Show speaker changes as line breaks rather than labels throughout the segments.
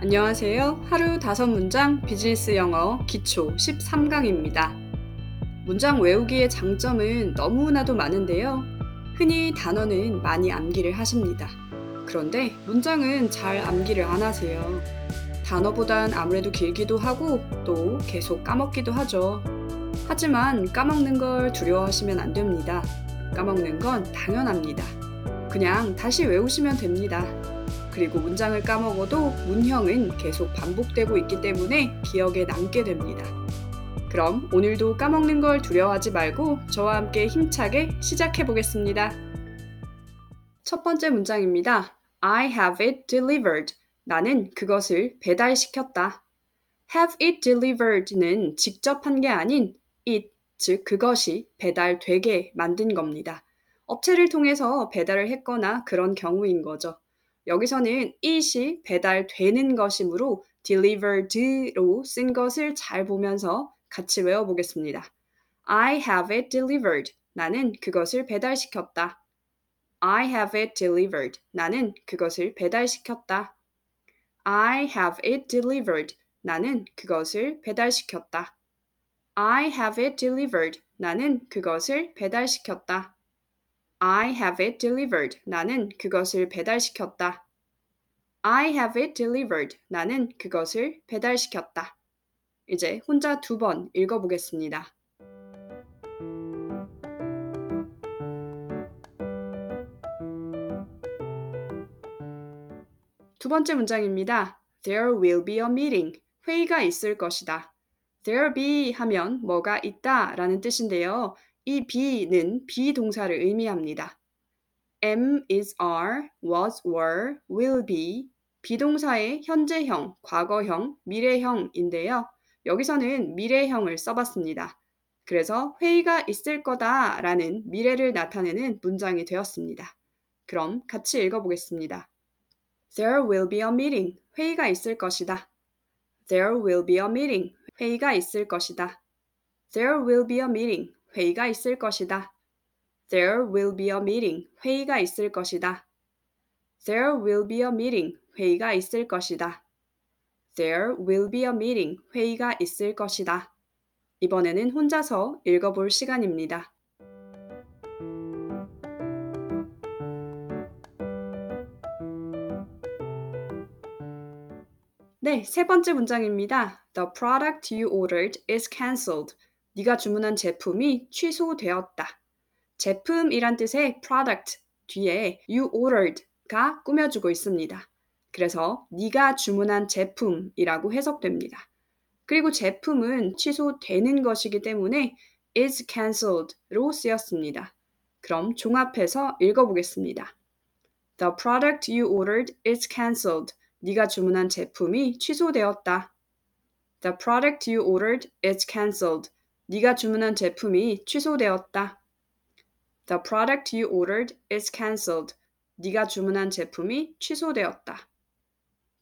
안녕하세요. 하루 다섯 문장 비즈니스 영어 기초 13강입니다. 문장 외우기의 장점은 너무나도 많은데요. 흔히 단어는 많이 암기를 하십니다. 그런데 문장은 잘 암기를 안 하세요. 단어보단 아무래도 길기도 하고 또 계속 까먹기도 하죠. 하지만 까먹는 걸 두려워하시면 안 됩니다. 까먹는 건 당연합니다. 그냥 다시 외우시면 됩니다. 그리고 문장을 까먹어도 문형은 계속 반복되고 있기 때문에 기억에 남게 됩니다. 그럼 오늘도 까먹는 걸 두려워하지 말고 저와 함께 힘차게 시작해 보겠습니다. 첫 번째 문장입니다. I have it delivered. 나는 그것을 배달시켰다. have it delivered는 직접 한 게 아닌 it, 즉 그것이 배달되게 만든 겁니다. 업체를 통해서 배달을 했거나 그런 경우인 거죠. 여기서는 it이 배달되는 것이므로 delivered로 쓴 것을 잘 보면서 같이 외워보겠습니다. I have it delivered. 나는 그것을 배달시켰다. I have it delivered. 나는 그것을 배달시켰다. I have it delivered. 나는 그것을 배달시켰다. I have it delivered. 나는 그것을 배달시켰다. I have it delivered. 나는 그것을 배달시켰다. I have it delivered. 나는 그것을 배달시켰다. 이제 혼자 두 번 읽어보겠습니다. 두 번째 문장입니다. There will be a meeting. 회의가 있을 것이다. There be 하면 뭐가 있다 라는 뜻인데요. 이 be는 비동사를 의미합니다. am, is, are, was, were, will be 비동사의 현재형, 과거형, 미래형인데요. 여기서는 미래형을 써봤습니다. 그래서 회의가 있을 거다 라는 미래를 나타내는 문장이 되었습니다. 그럼 같이 읽어보겠습니다. There will be a meeting. 회의가 있을 것이다. There will be a meeting. 회의가 있을 것이다. There will be a meeting. 회의가 있을 것이다. There will be a meeting. 회의가 있을 것이다. There will be a meeting. 회의가 있을 것이다. There will be a meeting. 회의가 있을 것이다. 이번에는 혼자서 읽어볼 시간입니다. 네, 세 번째 문장입니다. The product you ordered is cancelled. 네가 주문한 제품이 취소되었다. 제품이란 뜻의 product 뒤에 you ordered가 꾸며주고 있습니다. 그래서 네가 주문한 제품이라고 해석됩니다. 그리고 제품은 취소되는 것이기 때문에 is cancelled로 쓰였습니다. 그럼 종합해서 읽어보겠습니다. The product you ordered is cancelled. 네가 주문한 제품이 취소되었다. The product you ordered is cancelled. 네가 주문한 제품이 취소되었다. The product you ordered is cancelled. 네가 주문한 제품이 취소되었다.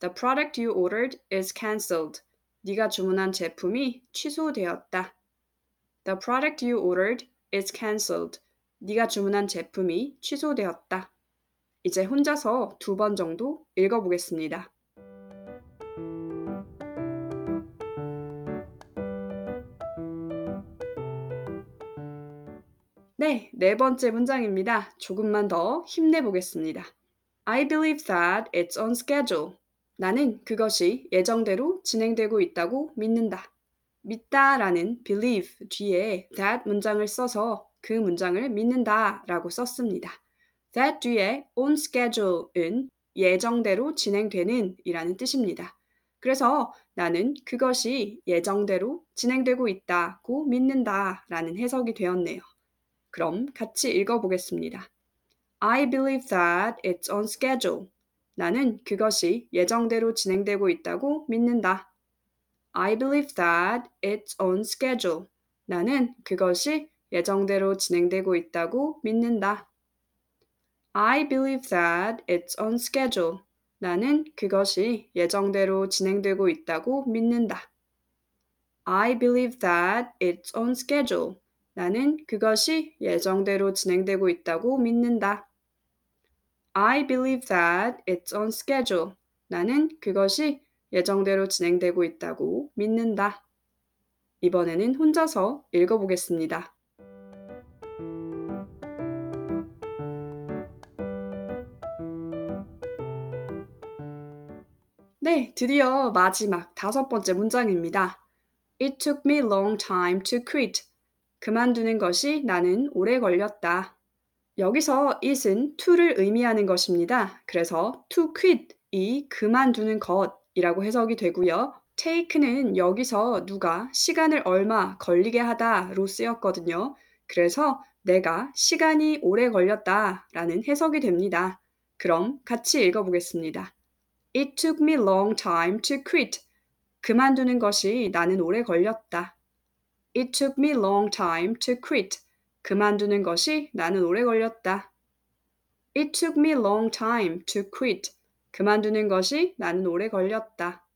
The product you ordered is cancelled. 네가 주문한 제품이 취소되었다. The product you ordered is cancelled. 네가 주문한 제품이 취소되었다. 이제 혼자서 두 번 정도 읽어보겠습니다. 네, 네 번째 문장입니다. 조금만 더 힘내보겠습니다. I believe that it's on schedule. 나는 그것이 예정대로 진행되고 있다고 믿는다. 믿다 라는 believe 뒤에 that 문장을 써서 그 문장을 믿는다 라고 썼습니다. that 뒤에 on schedule은 예정대로 진행되는 이라는 뜻입니다. 그래서 나는 그것이 예정대로 진행되고 있다고 믿는다 라는 해석이 되었네요. 그럼 같이 읽어보겠습니다. I believe that it's on schedule. 나는 그것이 예정대로 진행되고 있다고 믿는다. I believe that it's on schedule. 나는 그것이 예정대로 진행되고 있다고 믿는다. I believe that it's on schedule. 나는 그것이 예정대로 진행되고 있다고 믿는다. I believe that it's on schedule. 나는 그것이 예정대로 진행되고 있다고 믿는다. I believe that it's on schedule. 나는 그것이 예정대로 진행되고 있다고 믿는다. 이번에는 혼자서 읽어보겠습니다. 네, 드디어 마지막 다섯 번째 문장입니다. It took me long time to quit. 그만두는 것이 나는 오래 걸렸다. 여기서 it은 to를 의미하는 것입니다. 그래서 to quit이 그만두는 것이라고 해석이 되고요. take는 여기서 누가 시간을 얼마 걸리게 하다로 쓰였거든요. 그래서 내가 시간이 오래 걸렸다 라는 해석이 됩니다. 그럼 같이 읽어보겠습니다. It took me long time to quit. 그만두는 것이 나는 오래 걸렸다. It took me long time to quit. 그만두는 것이 나는 오래 걸렸다. It took me long time to quit. 그만두는 것이 나는 오래 걸렸다.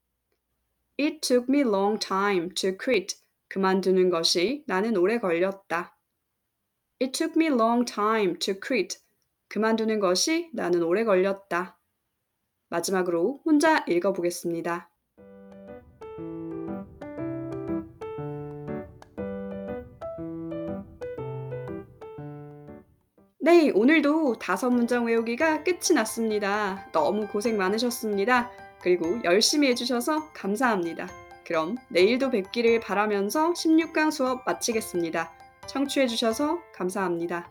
It took me long time to quit. 그만두는 것이 나는 오래 걸렸다. It took me long time to quit. 그만두는 것이 나는 오래 걸렸다. 마지막으로 혼자 읽어보겠습니다. 네, 오늘도 다섯 문장 외우기가 끝이 났습니다. 너무 고생 많으셨습니다. 그리고 열심히 해주셔서 감사합니다. 그럼 내일도 뵙기를 바라면서 16강 수업 마치겠습니다. 청취해주셔서 감사합니다.